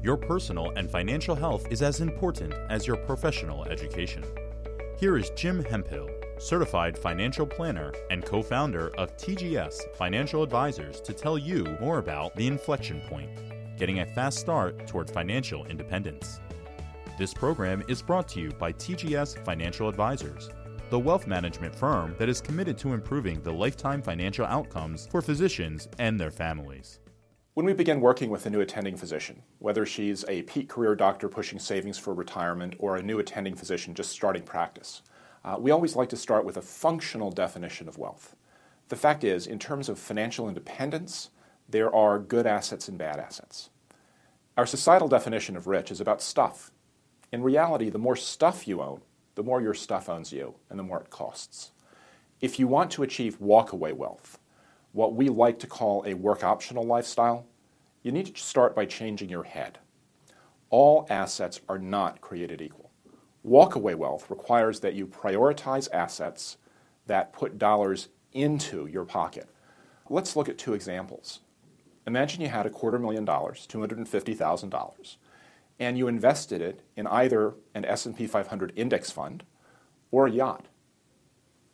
Your personal and financial health is as important as your professional education. Here is Jim Hemphill, certified financial planner and co founder of TGS Financial Advisors, to tell you more about the inflection point, getting a fast start toward financial independence. This program is brought to you by TGS Financial Advisors, the wealth management firm that is committed to improving the lifetime financial outcomes for physicians and their families. When we begin working with a new attending physician, whether she's a peak career doctor pushing savings for retirement or a new attending physician just starting practice, uh, we always like to start with a functional definition of wealth. The fact is, in terms of financial independence, there are good assets and bad assets. Our societal definition of rich is about stuff. In reality, the more stuff you own, the more your stuff owns you, and the more it costs. If you want to achieve walkaway wealth, what we like to call a work optional lifestyle, you need to start by changing your head. All assets are not created equal. Walkaway wealth requires that you prioritize assets that put dollars into your pocket. Let's look at two examples. Imagine you had a quarter million dollars, $250,000, and you invested it in either an S&P 500 index fund or a yacht.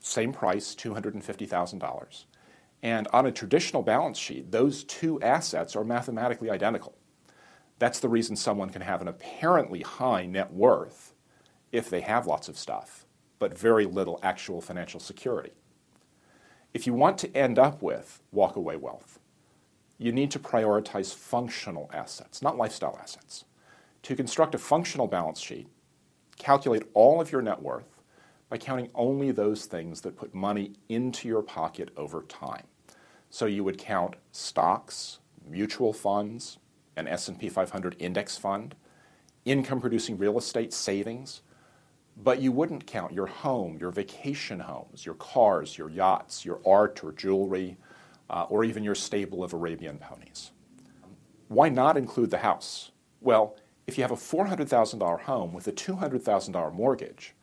Same price, $250,000. And on a traditional balance sheet, those two assets are mathematically identical. That's the reason someone can have an apparently high net worth if they have lots of stuff, but very little actual financial security. If you want to end up with walkaway wealth, you need to prioritize functional assets, not lifestyle assets. To construct a functional balance sheet, calculate all of your net worth by counting only those things that put money into your pocket over time. So you would count stocks, mutual funds, an S&P 500 index fund, income producing real estate savings, but you wouldn't count your home, your vacation homes, your cars, your yachts, your art or jewelry, uh, or even your stable of Arabian ponies. Why not include the house? Well, if you have a $400,000 home with a $200,000 mortgage,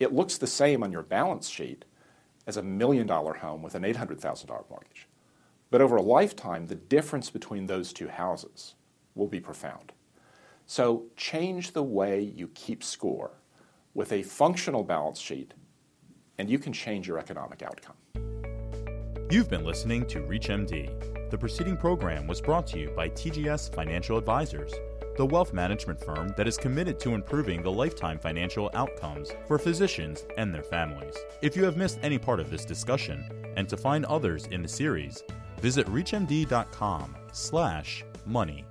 it looks the same on your balance sheet as a million dollar home with an $800,000 mortgage. But over a lifetime, the difference between those two houses will be profound. So change the way you keep score with a functional balance sheet, and you can change your economic outcome. You've been listening to ReachMD. The preceding program was brought to you by TGS Financial Advisors, the wealth management firm that is committed to improving the lifetime financial outcomes for physicians and their families. If you have missed any part of this discussion, and to find others in the series, visit reachmd.com slash money.